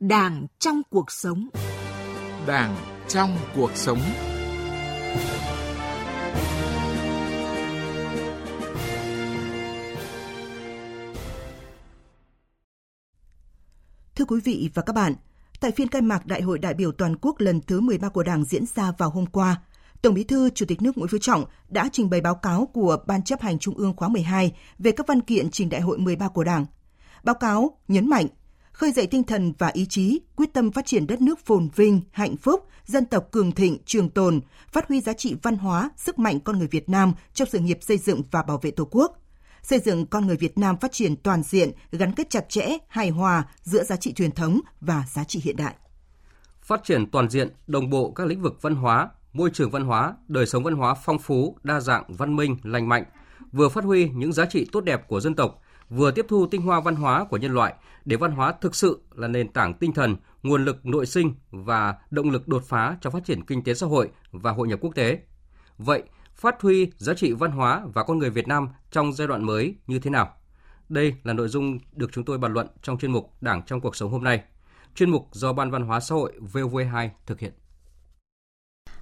Đảng trong cuộc sống. Đảng trong cuộc sống. Thưa quý vị và các bạn, tại phiên khai mạc Đại hội đại biểu toàn quốc lần thứ 13 của Đảng diễn ra vào hôm qua, Tổng Bí thư Chủ tịch nước Nguyễn Phú Trọng đã trình bày báo cáo của Ban chấp hành Trung ương khóa 12 về các văn kiện trình Đại hội 13 của Đảng. Báo cáo nhấn mạnh khơi dậy tinh thần và ý chí, quyết tâm phát triển đất nước phồn vinh, hạnh phúc, dân tộc cường thịnh, trường tồn, phát huy giá trị văn hóa, sức mạnh con người Việt Nam trong sự nghiệp xây dựng và bảo vệ Tổ quốc, xây dựng con người Việt Nam phát triển toàn diện, gắn kết chặt chẽ, hài hòa giữa giá trị truyền thống và giá trị hiện đại. Phát triển toàn diện, đồng bộ các lĩnh vực văn hóa, môi trường văn hóa, đời sống văn hóa phong phú, đa dạng, văn minh, lành mạnh, vừa phát huy những giá trị tốt đẹp của dân tộc, vừa tiếp thu tinh hoa văn hóa của nhân loại để văn hóa thực sự là nền tảng tinh thần, nguồn lực nội sinh và động lực đột phá cho phát triển kinh tế xã hội và hội nhập quốc tế. Vậy, phát huy giá trị văn hóa và con người Việt Nam trong giai đoạn mới như thế nào? Đây là nội dung được chúng tôi bàn luận trong chuyên mục Đảng trong cuộc sống hôm nay. Chuyên mục do Ban Văn hóa xã hội VV2 thực hiện.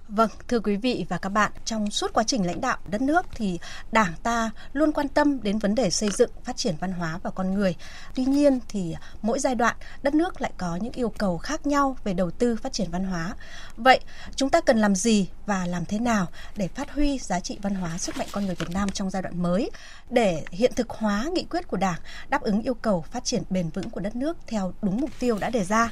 Vâng, thưa quý vị và các bạn, trong suốt quá trình lãnh đạo đất nước thì Đảng ta luôn quan tâm đến vấn đề xây dựng, phát triển văn hóa và con người. Tuy nhiên thì mỗi giai đoạn đất nước lại có những yêu cầu khác nhau về đầu tư phát triển văn hóa. Vậy chúng ta cần làm gì và làm thế nào để phát huy giá trị văn hóa sức mạnh con người Việt Nam trong giai đoạn mới để hiện thực hóa nghị quyết của Đảng đáp ứng yêu cầu phát triển bền vững của đất nước theo đúng mục tiêu đã đề ra?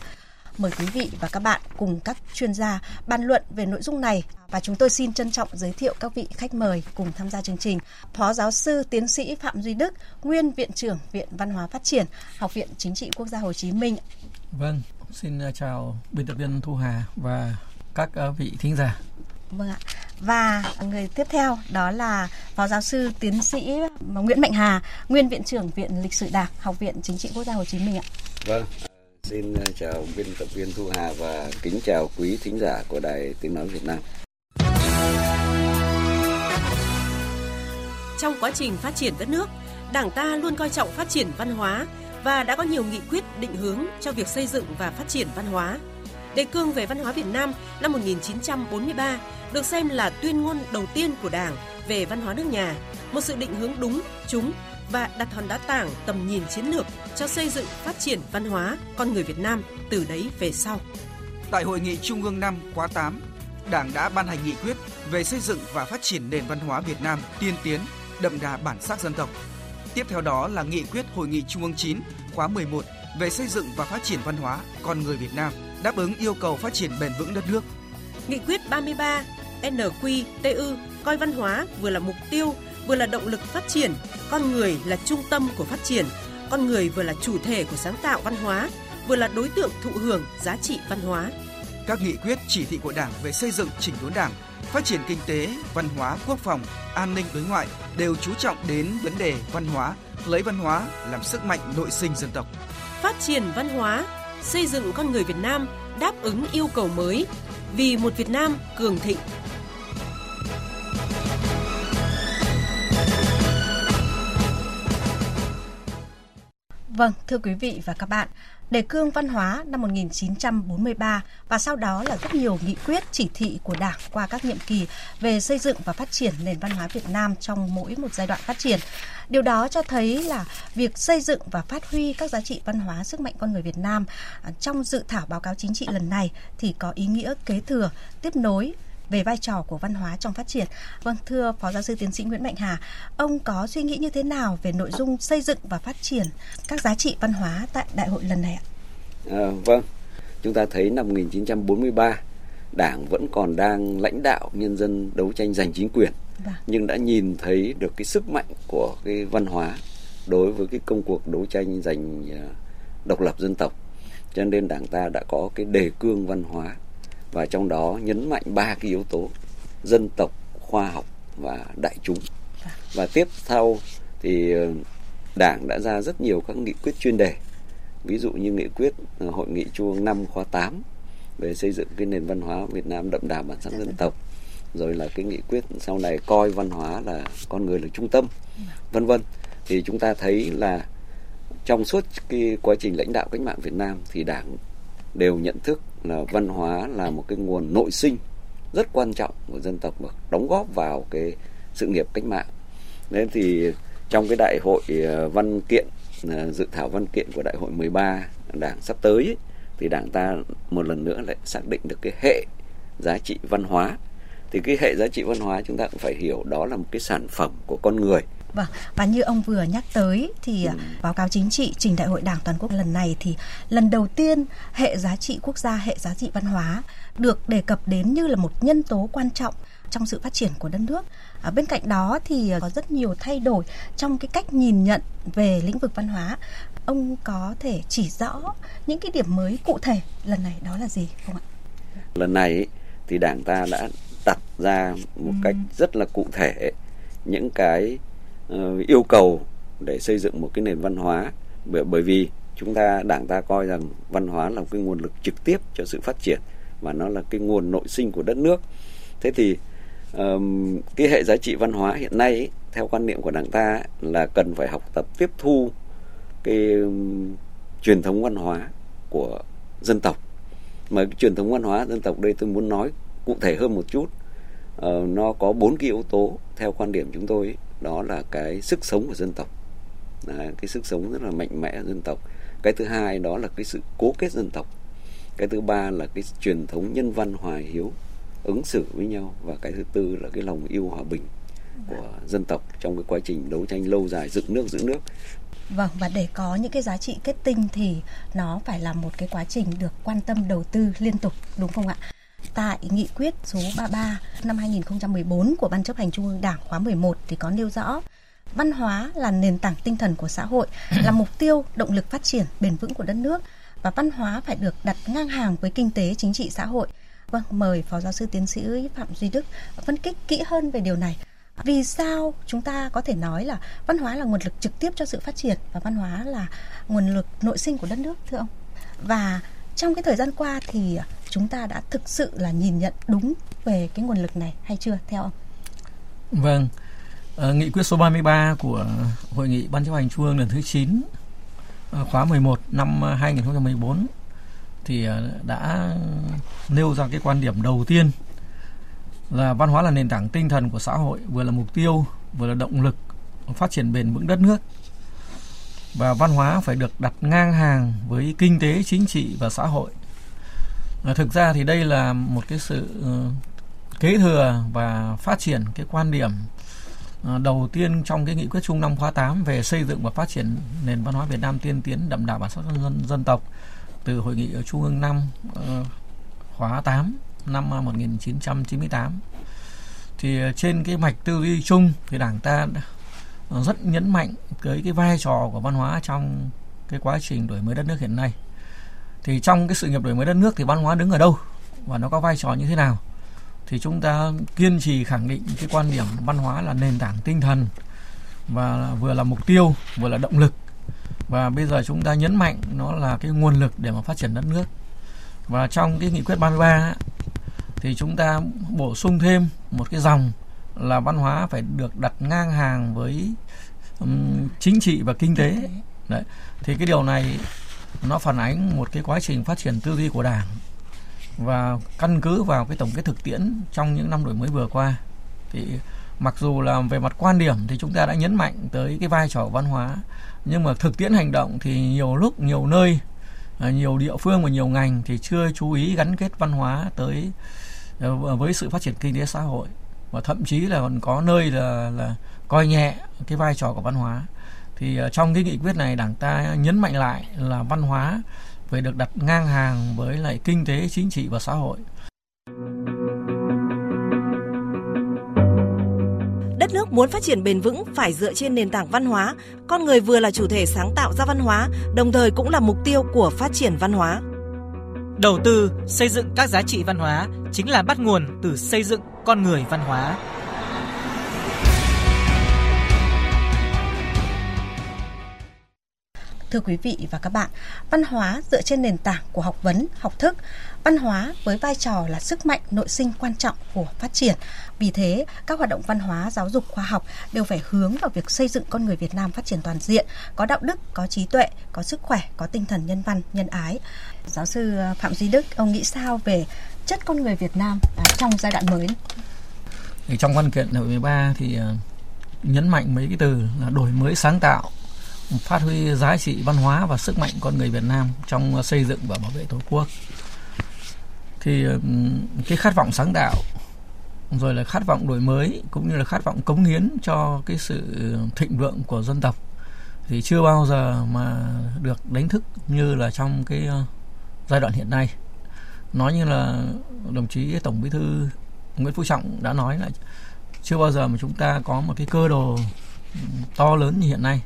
Mời quý vị và các bạn cùng các chuyên gia bàn luận về nội dung này và chúng tôi xin trân trọng giới thiệu các vị khách mời cùng tham gia chương trình. Phó giáo sư tiến sĩ Phạm Duy Đức, nguyên viện trưởng Viện Văn hóa Phát triển, Học viện Chính trị Quốc gia Hồ Chí Minh. Vâng, xin chào biên tập viên Thu Hà và các vị thính giả. Vâng ạ. Và người tiếp theo đó là Phó giáo sư tiến sĩ Nguyễn Mạnh Hà, nguyên viện trưởng Viện Lịch sử Đảng, Học viện Chính trị Quốc gia Hồ Chí Minh ạ. Vâng, Xin ờ, chào biên tập viên Thu Hà và kính chào quý thính giả của Đài Tiếng Nói Việt Nam. Trong quá trình phát triển đất nước, Đảng ta luôn coi trọng phát triển văn hóa và đã có nhiều nghị quyết định hướng cho việc xây dựng và phát triển văn hóa. Đề cương về văn hóa Việt Nam năm 1943 được xem là tuyên ngôn đầu tiên của Đảng về văn hóa nước nhà, một sự định hướng đúng, trúng và đặt hòn đá tảng tầm nhìn chiến lược cho xây dựng phát triển văn hóa con người Việt Nam từ đấy về sau. Tại hội nghị Trung ương năm khóa 8, Đảng đã ban hành nghị quyết về xây dựng và phát triển nền văn hóa Việt Nam tiên tiến, đậm đà bản sắc dân tộc. Tiếp theo đó là nghị quyết hội nghị Trung ương 9 khóa 11 về xây dựng và phát triển văn hóa con người Việt Nam đáp ứng yêu cầu phát triển bền vững đất nước. Nghị quyết 33 NQTU coi văn hóa vừa là mục tiêu vừa là động lực phát triển, con người là trung tâm của phát triển, con người vừa là chủ thể của sáng tạo văn hóa, vừa là đối tượng thụ hưởng giá trị văn hóa. Các nghị quyết chỉ thị của Đảng về xây dựng chỉnh đốn Đảng, phát triển kinh tế, văn hóa, quốc phòng, an ninh đối ngoại đều chú trọng đến vấn đề văn hóa, lấy văn hóa làm sức mạnh nội sinh dân tộc. Phát triển văn hóa, xây dựng con người Việt Nam đáp ứng yêu cầu mới vì một Việt Nam cường thịnh Vâng, thưa quý vị và các bạn, đề cương văn hóa năm 1943 và sau đó là rất nhiều nghị quyết chỉ thị của Đảng qua các nhiệm kỳ về xây dựng và phát triển nền văn hóa Việt Nam trong mỗi một giai đoạn phát triển. Điều đó cho thấy là việc xây dựng và phát huy các giá trị văn hóa sức mạnh con người Việt Nam à, trong dự thảo báo cáo chính trị lần này thì có ý nghĩa kế thừa, tiếp nối về vai trò của văn hóa trong phát triển. Vâng, thưa Phó Giáo sư Tiến sĩ Nguyễn Mạnh Hà, ông có suy nghĩ như thế nào về nội dung xây dựng và phát triển các giá trị văn hóa tại đại hội lần này ạ? À, vâng, chúng ta thấy năm 1943 Đảng vẫn còn đang lãnh đạo nhân dân đấu tranh giành chính quyền, vâng. nhưng đã nhìn thấy được cái sức mạnh của cái văn hóa đối với cái công cuộc đấu tranh giành à, độc lập dân tộc. Cho nên Đảng ta đã có cái đề cương văn hóa và trong đó nhấn mạnh ba cái yếu tố dân tộc khoa học và đại chúng. Và tiếp sau thì ờ, đảng đã ra rất nhiều các nghị quyết chuyên đề. Ví dụ như nghị quyết ờ, hội nghị trung ương năm khóa 8 về xây dựng cái nền văn hóa Việt Nam đậm đà bản sắc dân tộc. Rồi là cái nghị quyết sau này coi văn hóa là con người là trung tâm vân vân. Thì chúng ta thấy là trong suốt cái quá trình lãnh đạo cách mạng Việt Nam thì đảng đều nhận thức là văn hóa là một cái nguồn nội sinh rất quan trọng của dân tộc và đóng góp vào cái sự nghiệp cách mạng. Nên thì trong cái đại hội ờ, văn kiện ờ, dự thảo văn kiện của đại hội 13 đảng sắp tới ấy, thì đảng ta một lần nữa lại xác định được cái hệ giá trị văn hóa thì cái hệ giá trị văn hóa chúng ta cũng phải hiểu đó là một cái sản phẩm của con người Vâng, và như ông vừa nhắc tới thì ừ. báo cáo chính trị trình đại hội Đảng toàn quốc lần này thì lần đầu tiên hệ giá trị quốc gia, hệ giá trị văn hóa được đề cập đến như là một nhân tố quan trọng trong sự phát triển của đất nước. À, bên cạnh đó thì có rất nhiều thay đổi trong cái cách nhìn nhận về lĩnh vực văn hóa. Ông có thể chỉ rõ những cái điểm mới cụ thể lần này đó là gì không ạ? Lần này thì Đảng ta đã đặt ra một ừ. cách rất là cụ thể những cái Ờ, yêu cầu để xây dựng một cái nền văn hóa. Bởi vì chúng ta đảng ta coi rằng văn hóa là một cái nguồn lực trực tiếp cho sự phát triển và nó là cái nguồn nội sinh của đất nước. Thế thì um, cái hệ giá trị văn hóa hiện nay ấy, theo quan niệm của đảng ta là cần phải học tập tiếp thu cái um, truyền thống văn hóa của dân tộc. Mà cái truyền thống văn hóa dân tộc đây tôi muốn nói cụ thể hơn một chút. Uh, nó có bốn cái yếu tố theo quan điểm chúng tôi ấy, đó là cái sức sống của dân tộc. Đấy, cái sức sống rất là mạnh mẽ của dân tộc. Cái thứ hai đó là cái sự cố kết dân tộc. Cái thứ ba là cái truyền thống nhân văn hòa hiếu ứng xử với nhau. Và cái thứ tư là cái lòng yêu hòa bình của dân tộc trong cái quá trình đấu tranh lâu dài dựng nước giữ nước. Vâng và để có những cái giá trị kết tinh thì nó phải là một cái quá trình được quan tâm đầu tư liên tục đúng không ạ? Tại nghị quyết số 33 năm 2014 của Ban chấp hành Trung ương Đảng khóa 11 thì có nêu rõ văn hóa là nền tảng tinh thần của xã hội, là mục tiêu động lực phát triển bền vững của đất nước và văn hóa phải được đặt ngang hàng với kinh tế chính trị xã hội. Vâng, mời Phó Giáo sư Tiến sĩ Phạm Duy Đức phân tích kỹ hơn về điều này. Vì sao chúng ta có thể nói là văn hóa là nguồn lực trực tiếp cho sự phát triển và văn hóa là nguồn lực nội sinh của đất nước thưa ông? Và trong cái thời gian qua thì chúng ta đã thực sự là nhìn nhận đúng về cái nguồn lực này hay chưa theo ông? Vâng, à, nghị quyết số 33 của Hội nghị Ban chấp hành Trung ương lần thứ 9 ờ, khóa 11 năm 2014 thì ờ, đã nêu ra cái quan điểm đầu tiên là văn hóa là nền tảng tinh thần của xã hội, vừa là mục tiêu, vừa là động lực phát triển bền vững đất nước. Và văn hóa phải được đặt ngang hàng với kinh tế, chính trị và xã hội. À, thực ra thì đây là một cái sự ờ, kế thừa và phát triển cái quan điểm ờ, đầu tiên trong cái nghị quyết chung năm khóa 8 về xây dựng và phát triển nền văn hóa Việt Nam tiên tiến đậm đà bản sắc dân, dân tộc từ hội nghị ở Trung ương 5 khóa 8 năm 1998 thì trên cái mạch tư duy chung thì Đảng ta rất nhấn mạnh tới cái vai trò của văn hóa trong cái quá trình đổi mới đất nước hiện nay. Thì trong cái sự nghiệp đổi mới đất nước thì văn hóa đứng ở đâu và nó có vai trò như thế nào? thì chúng ta kiên trì khẳng định cái quan điểm văn hóa là nền tảng tinh thần và vừa là mục tiêu vừa là động lực. Và bây giờ chúng ta nhấn mạnh nó là cái nguồn lực để mà phát triển đất nước. Và trong cái nghị quyết 33 thì chúng ta bổ sung thêm một cái dòng là văn hóa phải được đặt ngang hàng với um, chính trị và kinh tế. Đấy thì cái điều này nó phản ánh một cái quá trình phát triển tư duy của đảng và căn cứ vào cái tổng kết thực tiễn trong những năm đổi mới vừa qua. Thì mặc dù là về mặt quan điểm thì chúng ta đã nhấn mạnh tới cái vai trò văn hóa, nhưng mà thực tiễn hành động thì nhiều lúc, nhiều nơi à, nhiều địa phương và nhiều ngành thì chưa chú ý gắn kết văn hóa tới à, với sự phát triển kinh tế xã hội. Và thậm chí là còn có nơi là là coi nhẹ cái vai trò của văn hóa thì ờ, trong cái nghị quyết này đảng ta nhấn mạnh lại là văn hóa phải được đặt ngang hàng với lại kinh tế, chính trị và xã hội. Đất nước muốn phát triển bền vững phải dựa trên nền tảng văn hóa, con người vừa là chủ thể sáng tạo ra văn hóa, đồng thời cũng là mục tiêu của phát triển văn hóa. Đầu tư xây dựng các giá trị văn hóa chính là bắt nguồn từ xây dựng con người văn hóa. Thưa quý vị và các bạn, văn hóa dựa trên nền tảng của học vấn, học thức, văn hóa với vai trò là sức mạnh nội sinh quan trọng của phát triển. Vì thế, các hoạt động văn hóa, giáo dục, khoa học đều phải hướng vào việc xây dựng con người Việt Nam phát triển toàn diện, có đạo đức, có trí tuệ, có sức khỏe, có tinh thần nhân văn, nhân ái. Giáo sư ờ, Phạm Duy Đức, ông nghĩ sao về chất con người Việt Nam à, trong giai đoạn mới? Thì trong văn kiện đại 13 thì ờ, nhấn mạnh mấy cái từ là đổi mới sáng tạo, phát huy giá trị văn hóa và sức mạnh con người Việt Nam trong xây dựng và bảo vệ Tổ quốc. Thì cái khát vọng sáng tạo, rồi là khát vọng đổi mới, cũng như là khát vọng cống hiến cho cái sự thịnh vượng của dân tộc thì chưa bao giờ mà được đánh thức như là trong cái ờ, giai đoạn hiện nay nói như là đồng chí tổng bí thư Nguyễn Phú Trọng đã nói là chưa bao giờ mà chúng ta có một cái cơ đồ to lớn như hiện nay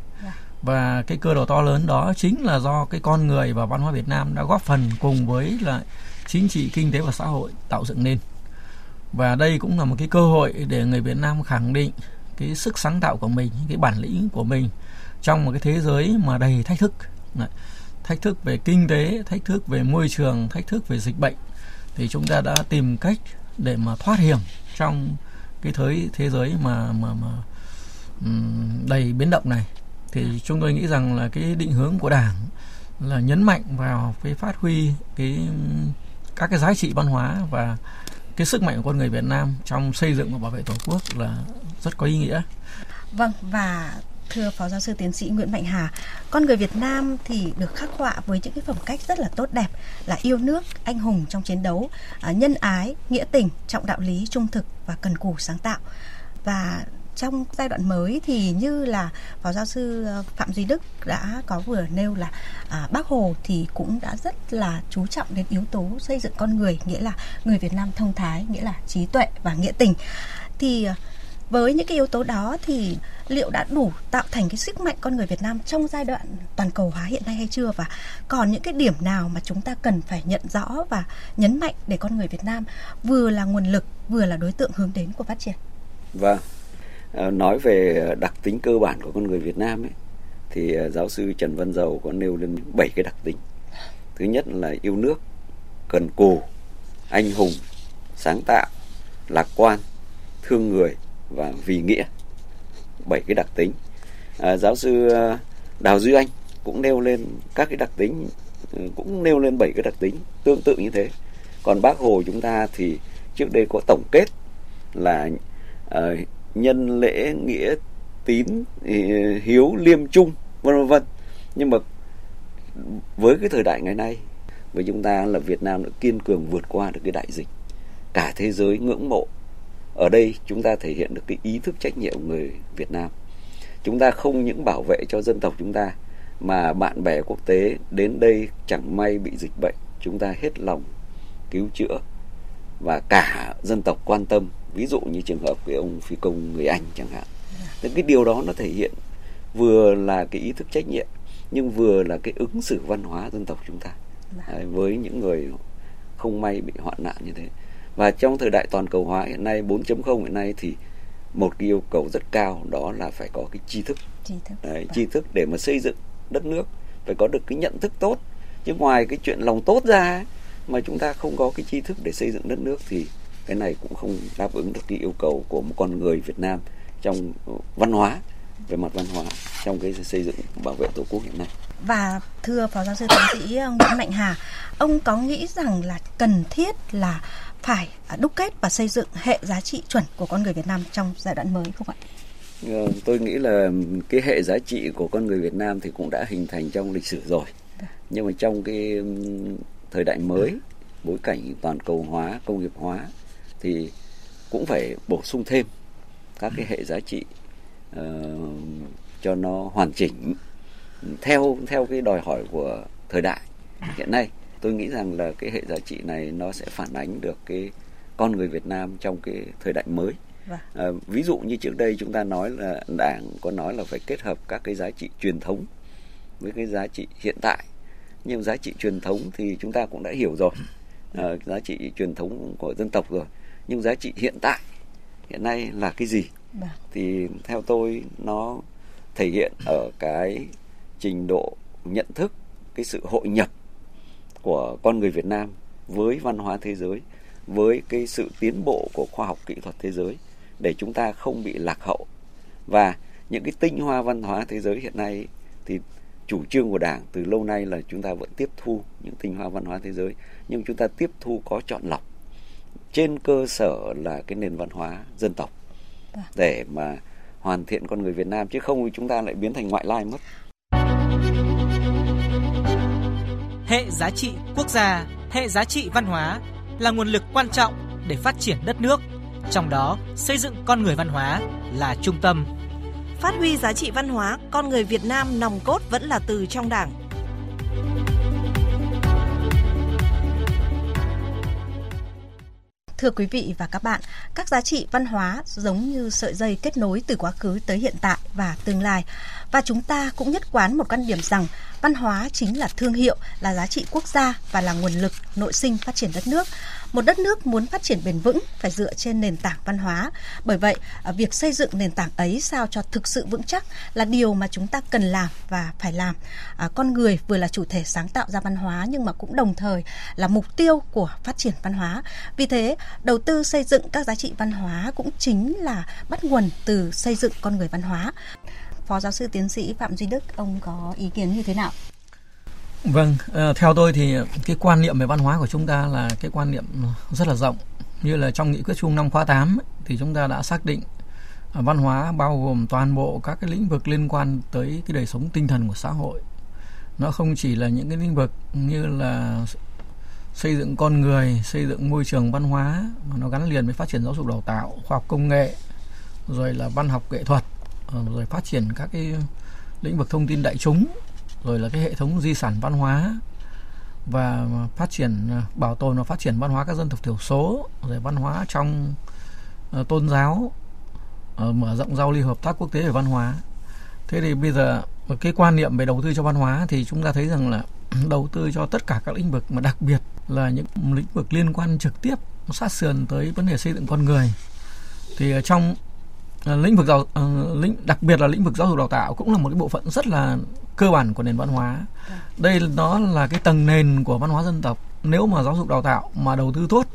và cái cơ đồ to lớn đó chính là do cái con người và văn hóa Việt Nam đã góp phần cùng với là chính trị, kinh tế và xã hội tạo dựng nên. Và đây cũng là một cái cơ hội để người Việt Nam khẳng định cái sức sáng tạo của mình, cái bản lĩnh của mình trong một cái thế giới mà đầy thách thức. Thách thức về kinh tế, thách thức về môi trường, thách thức về dịch bệnh. Thì chúng ta đã tìm cách để mà thoát hiểm trong cái thế thế giới mà mà mà đầy biến động này thì chúng tôi nghĩ rằng là cái định hướng của đảng là nhấn mạnh vào cái phát huy cái các cái giá trị văn hóa và cái sức mạnh của con người Việt Nam trong xây dựng và bảo vệ Tổ quốc là rất có ý nghĩa. Vâng và thưa phó giáo sư tiến sĩ Nguyễn Mạnh Hà, con người Việt Nam thì được khắc họa với những cái phẩm cách rất là tốt đẹp là yêu nước, anh hùng trong chiến đấu, à, nhân ái, nghĩa tình, trọng đạo lý, trung thực và cần cù sáng tạo. Và trong giai đoạn mới thì như là phó giáo sư ờ, phạm duy đức đã có vừa nêu là à, bác hồ thì cũng đã rất là chú trọng đến yếu tố xây dựng con người nghĩa là người việt nam thông thái nghĩa là trí tuệ và nghĩa tình. Thì ờ, với những cái yếu tố đó thì liệu đã đủ tạo thành cái sức mạnh con người Việt Nam trong giai đoạn toàn cầu hóa hiện nay hay chưa? Và còn những cái điểm nào mà chúng ta cần phải nhận rõ và nhấn mạnh để con người Việt Nam vừa là nguồn lực vừa là đối tượng hướng đến của phát triển. Vâng, Ờ, nói về đặc tính cơ bản của con người Việt Nam ấy thì ờ, giáo sư Trần Văn Dầu có nêu lên bảy cái đặc tính. Thứ nhất là yêu nước, cần cù, anh hùng, sáng tạo, lạc quan, thương người và vì nghĩa. Bảy cái đặc tính. À, giáo sư Đào Duy Anh cũng nêu lên các cái đặc tính ừ, cũng nêu lên bảy cái đặc tính tương tự như thế. Còn bác Hồ chúng ta thì trước đây có tổng kết là uh, nhân lễ nghĩa tín hiếu liêm trung vân vân. Nhưng mà với cái thời đại ngày nay, với chúng ta là Việt Nam đã kiên cường vượt qua được cái đại dịch, cả thế giới ngưỡng mộ. Ở đây chúng ta thể hiện được cái ý thức trách nhiệm của người Việt Nam. Chúng ta không những bảo vệ cho dân tộc chúng ta, mà bạn bè quốc tế đến đây chẳng may bị dịch bệnh. Chúng ta hết lòng cứu chữa và cả dân tộc quan tâm ví dụ như trường hợp của ông phi công người anh chẳng hạn. Thì cái điều đó nó thể hiện vừa là cái ý thức trách nhiệm nhưng vừa là cái ứng xử văn hóa dân tộc chúng ta. Đấy, với những người không may bị hoạn nạn như thế. Và trong thời đại toàn cầu hóa hiện nay 4.0 hiện nay thì một cái yêu cầu rất cao đó là phải có cái tri thức. Tri thức, Đấy, tri thức để mà xây dựng đất nước phải có được cái nhận thức tốt. Chứ ngoài cái chuyện lòng tốt ra mà chúng ta không có cái tri thức để xây dựng đất nước thì cái này cũng không đáp ứng được cái yêu cầu của một con người Việt Nam trong văn hóa về mặt văn hóa trong cái xây dựng bảo vệ tổ quốc hiện nay. Và thưa phó giáo sư tiến sĩ Nguyễn Mạnh Hà, ông có nghĩ rằng là cần thiết là phải đúc kết và xây dựng hệ giá trị chuẩn của con người Việt Nam trong giai đoạn mới không ạ? Ờ, tôi nghĩ là cái hệ giá trị của con người Việt Nam thì cũng đã hình thành trong lịch sử rồi. Dạ. Nhưng mà trong cái thời đại mới, bối cảnh toàn cầu hóa, công nghiệp hóa thì cũng phải bổ sung thêm các cái hệ giá trị uh, cho nó hoàn chỉnh theo theo cái đòi hỏi của thời đại hiện nay. Tôi nghĩ rằng là cái hệ giá trị này nó sẽ phản ánh được cái con người Việt Nam trong cái thời đại mới. À, ví dụ như trước đây chúng ta nói là đảng có nói là phải kết hợp các cái giá trị truyền thống với cái giá trị hiện tại nhưng giá trị truyền thống thì chúng ta cũng đã hiểu rồi à, giá trị truyền thống của dân tộc rồi nhưng giá trị hiện tại hiện nay là cái gì. Vâng. thì theo tôi nó thể hiện ở cái trình độ nhận thức cái sự hội nhập của con người Việt Nam với văn hóa thế giới với cái sự tiến bộ của khoa học kỹ thuật thế giới để chúng ta không bị lạc hậu và những cái tinh hoa văn hóa thế giới hiện nay thì chủ trương của đảng từ lâu nay là chúng ta vẫn tiếp thu những tinh hoa văn hóa thế giới nhưng chúng ta tiếp thu có chọn lọc trên cơ sở là cái nền văn hóa dân tộc vâng. để mà hoàn thiện con người Việt Nam chứ không thì chúng ta lại biến thành ngoại lai mất. Hệ giá trị quốc gia, hệ giá trị văn hóa là nguồn lực quan trọng để phát triển đất nước, trong đó xây dựng con người văn hóa là trung tâm. Phát huy giá trị văn hóa, con người Việt Nam nòng cốt vẫn là từ trong Đảng. Thưa quý vị và các bạn, các giá trị văn hóa giống như sợi dây kết nối từ quá khứ tới hiện tại và tương lai. Và chúng ta cũng nhất quán một quan điểm rằng văn hóa chính là thương hiệu, là giá trị quốc gia và là nguồn lực nội sinh phát triển đất nước. Một đất nước muốn phát triển bền vững phải dựa trên nền tảng văn hóa. Bởi vậy, à, việc xây dựng nền tảng ấy sao cho thực sự vững chắc là điều mà chúng ta cần làm và phải làm. À, con người vừa là chủ thể sáng tạo ra văn hóa nhưng mà cũng đồng thời là mục tiêu của phát triển văn hóa. Vì thế, đầu tư xây dựng các giá trị văn hóa cũng chính là bắt nguồn từ xây dựng con người văn hóa. Phó giáo sư tiến sĩ Phạm Duy Đức, ông có ý kiến như thế nào? Vâng, ờ, theo tôi thì cái quan niệm về văn hóa của chúng ta là cái quan niệm rất là rộng. Như là trong nghị quyết chung năm khóa 8 thì chúng ta đã xác định à, văn hóa bao gồm toàn bộ các cái lĩnh vực liên quan tới cái đời sống tinh thần của xã hội. Nó không chỉ là những cái lĩnh vực như là xây dựng con người, xây dựng môi trường văn hóa mà nó gắn liền với phát triển giáo dục đào tạo, khoa học công nghệ, rồi là văn học nghệ thuật, ờ, rồi phát triển các cái lĩnh vực thông tin đại chúng rồi là cái hệ thống di sản văn hóa và phát triển à, bảo tồn và phát triển văn hóa các dân tộc thiểu số rồi văn hóa trong uh, tôn giáo uh, mở rộng giao lưu hợp tác quốc tế về văn hóa. Thế thì bây giờ cái quan niệm về đầu tư cho văn hóa thì chúng ta thấy rằng là đầu tư cho tất cả các lĩnh vực mà đặc biệt là những lĩnh vực liên quan trực tiếp sát sườn tới vấn đề xây dựng con người. Thì trong ờ, lĩnh vực giáo lĩnh đặc biệt là lĩnh vực giáo dục đào tạo cũng là một cái bộ phận rất là cơ bản của nền văn hóa đây nó là cái tầng nền của văn hóa dân tộc nếu mà giáo dục đào tạo mà đầu tư tốt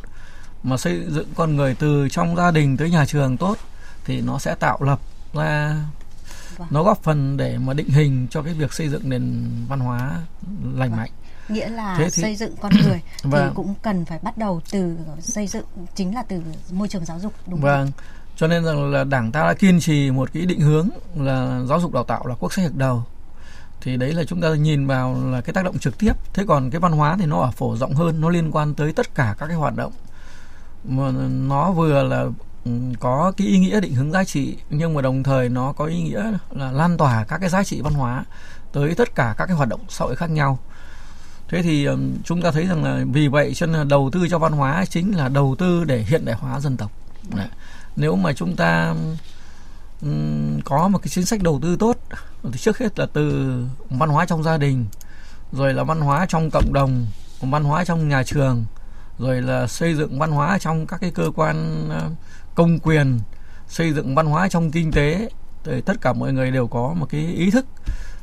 mà xây dựng con người từ trong gia đình tới nhà trường tốt thì nó sẽ tạo lập ra vâng. nó góp phần để mà định hình cho cái việc xây dựng nền văn hóa lành vâng. mạnh nghĩa là Thế thì... xây dựng con người thì vâng. cũng cần phải bắt đầu từ xây dựng chính là từ môi trường giáo dục đúng vâng không? cho nên rằng là đảng ta đã kiên trì một cái định hướng là giáo dục đào tạo là quốc sách hàng đầu thì đấy là chúng ta nhìn vào là cái tác động trực tiếp. Thế còn cái văn hóa thì nó ở phổ rộng hơn, nó liên quan tới tất cả các cái hoạt động. Mà nó vừa là ừ, có cái ý nghĩa định hướng giá trị, nhưng mà đồng thời nó có ý nghĩa là lan tỏa các cái giá trị văn hóa tới tất cả các cái hoạt động xã hội khác nhau. Thế thì ừ, chúng ta thấy rằng là vì vậy cho nên là đầu tư cho văn hóa chính là đầu tư để hiện đại hóa dân tộc. Đấy. nếu mà chúng ta có một cái chính sách đầu tư tốt. Thì trước hết là từ văn hóa trong gia đình, rồi là văn hóa trong cộng đồng văn hóa trong nhà trường, rồi là xây dựng văn hóa trong các cái cơ quan ờ, công quyền, xây dựng văn hóa trong kinh tế. Thì tất cả mọi người đều có một cái ý thức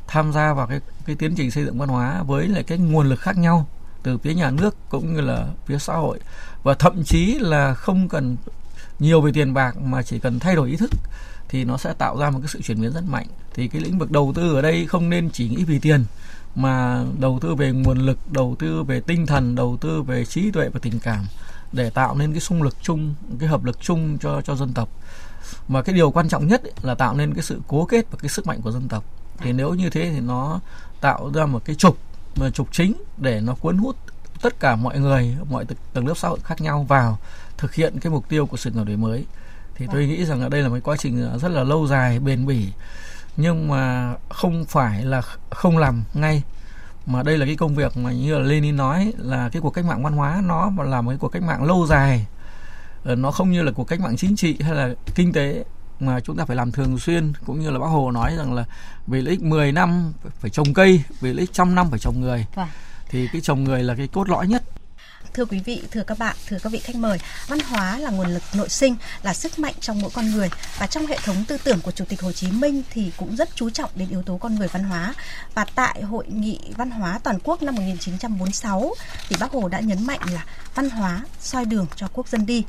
tham gia vào cái cái tiến trình xây dựng văn hóa với lại cái nguồn lực khác nhau từ phía nhà nước cũng như là phía xã hội. Và thậm chí là không cần nhiều về tiền bạc mà chỉ cần thay đổi ý thức thì nó sẽ tạo ra một cái sự chuyển biến rất mạnh. Thì cái lĩnh vực đầu tư ở đây không nên chỉ nghĩ vì tiền mà đầu tư về nguồn lực đầu tư về tinh thần đầu tư về trí tuệ và tình cảm để tạo nên cái xung lực chung cái hợp lực chung cho cho dân tộc. Mà cái điều quan trọng nhất là tạo nên cái sự cố kết và cái sức mạnh của dân tộc. Thì nếu như thế thì nó tạo ra một cái trục mà trục chính để nó cuốn hút tất cả mọi người mọi tầng lớp xã hội khác nhau vào thực hiện cái mục tiêu của sự đổi mới thì tôi nghĩ rằng ở đây là một quá trình rất là lâu dài bền bỉ. Nhưng mà không phải là không làm ngay. Mà đây là cái công việc mà như là Lenin nói là cái cuộc cách mạng văn hóa nó là một cái cuộc cách mạng lâu dài. Ờ, nó không như là cuộc cách mạng chính trị hay là kinh tế mà chúng ta phải làm thường xuyên. Cũng như là bác Hồ nói rằng là vì lợi ích 10 năm phải trồng cây vì lợi ích trăm năm phải trồng người. Vâng. thì cái trồng người là cái cốt lõi nhất thưa quý vị, thưa các bạn, thưa các vị khách mời, văn hóa là nguồn lực nội sinh, là sức mạnh trong mỗi con người và trong hệ thống tư tưởng của Chủ tịch Hồ Chí Minh thì cũng rất chú trọng đến yếu tố con người văn hóa. Và tại hội nghị văn hóa toàn quốc năm 1946 thì Bác Hồ đã nhấn mạnh là văn hóa soi đường cho quốc dân đi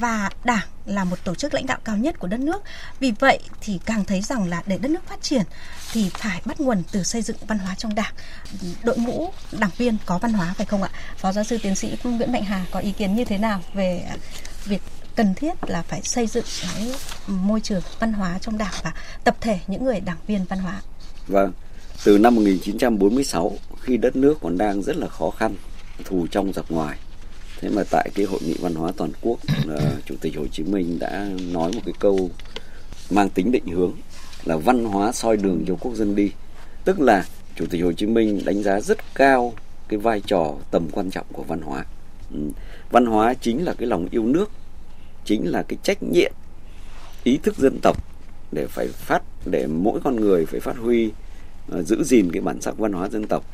và đảng là một tổ chức lãnh đạo cao nhất của đất nước. Vì vậy thì càng thấy rằng là để đất nước phát triển thì phải bắt nguồn từ xây dựng văn hóa trong đảng. Đội ngũ đảng viên có văn hóa phải không ạ? Phó giáo sư tiến sĩ nguyễn mạnh hà có ý kiến như thế nào về việc cần thiết là phải xây dựng cái môi trường văn hóa trong đảng và tập thể những người đảng viên văn hóa? Vâng từ năm 1946 khi đất nước còn đang rất là khó khăn, thù trong giặc ngoài thế mà tại cái hội nghị văn hóa toàn quốc ờ, chủ tịch hồ chí minh đã nói một cái câu mang tính định hướng là văn hóa soi đường cho quốc dân đi tức là chủ tịch hồ chí minh đánh giá rất cao cái vai trò tầm quan trọng của văn hóa ừ. văn hóa chính là cái lòng yêu nước chính là cái trách nhiệm ý thức dân tộc để phải phát để mỗi con người phải phát huy uh, giữ gìn cái bản sắc văn hóa dân tộc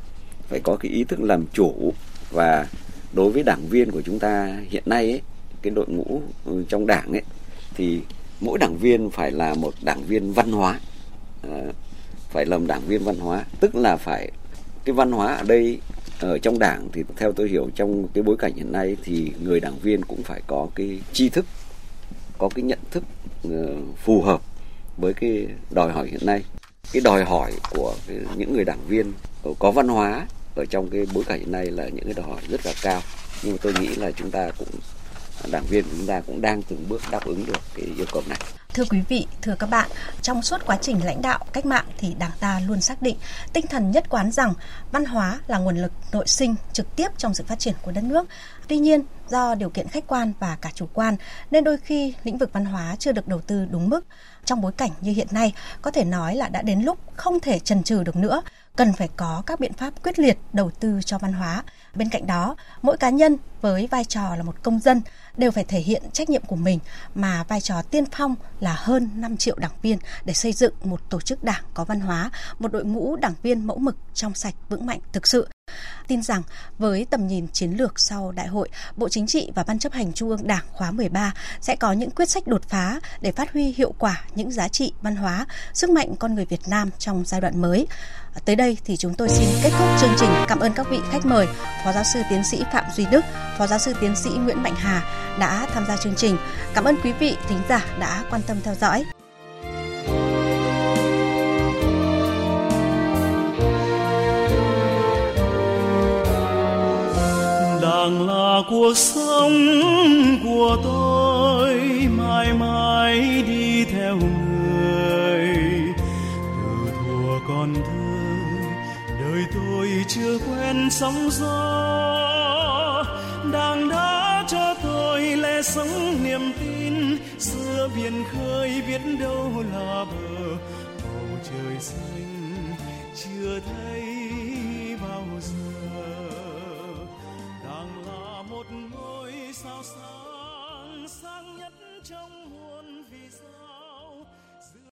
phải có cái ý thức làm chủ và đối với đảng viên của chúng ta hiện nay ấy, cái đội ngũ ừ, trong đảng ấy thì mỗi đảng viên phải là một đảng viên văn hóa. À, phải làm đảng viên văn hóa tức là phải cái văn hóa ở đây ở trong đảng thì theo tôi hiểu trong cái bối cảnh hiện nay thì người đảng viên cũng phải có cái tri thức có cái nhận thức uh, phù hợp với cái đòi hỏi hiện nay. Cái đòi hỏi của cái, những người đảng viên có văn hóa ở trong cái bối cảnh hiện nay là những cái đòi hỏi rất là cao nhưng mà tôi nghĩ là chúng ta cũng đảng viên của chúng ta cũng đang từng bước đáp ứng được cái yêu cầu này. Thưa quý vị, thưa các bạn, trong suốt quá trình lãnh đạo cách mạng thì Đảng ta luôn xác định tinh thần nhất quán rằng văn hóa là nguồn lực nội sinh trực tiếp trong sự phát triển của đất nước. Tuy nhiên, do điều kiện khách quan và cả chủ quan nên đôi khi lĩnh vực văn hóa chưa được đầu tư đúng mức. Trong bối cảnh như hiện nay, có thể nói là đã đến lúc không thể trần trừ được nữa cần phải có các biện pháp quyết liệt đầu tư cho văn hóa. Bên cạnh đó, mỗi cá nhân với vai trò là một công dân đều phải thể hiện trách nhiệm của mình mà vai trò tiên phong là hơn 5 triệu đảng viên để xây dựng một tổ chức đảng có văn hóa, một đội ngũ đảng viên mẫu mực trong sạch vững mạnh thực sự. Tin rằng với tầm nhìn chiến lược sau đại hội, Bộ Chính trị và Ban chấp hành Trung ương Đảng khóa 13 sẽ có những quyết sách đột phá để phát huy hiệu quả những giá trị văn hóa, sức mạnh con người Việt Nam trong giai đoạn mới. Tới đây thì chúng tôi xin kết thúc chương trình. Cảm ơn các vị khách mời, Phó giáo sư tiến sĩ Phạm Duy Đức, Phó giáo sư tiến sĩ Nguyễn Mạnh Hà đã tham gia chương trình. Cảm ơn quý vị thính giả đã quan tâm theo dõi. Cuộc sống của tôi, mãi mãi đi theo người. Từ thuở còn thơ, đời tôi chưa quen sóng gió. Đang đã cho tôi lẽ sống niềm tin, giữa biển khơi biết đâu là bờ. Bầu trời xanh chưa thấy trong muôn vì sao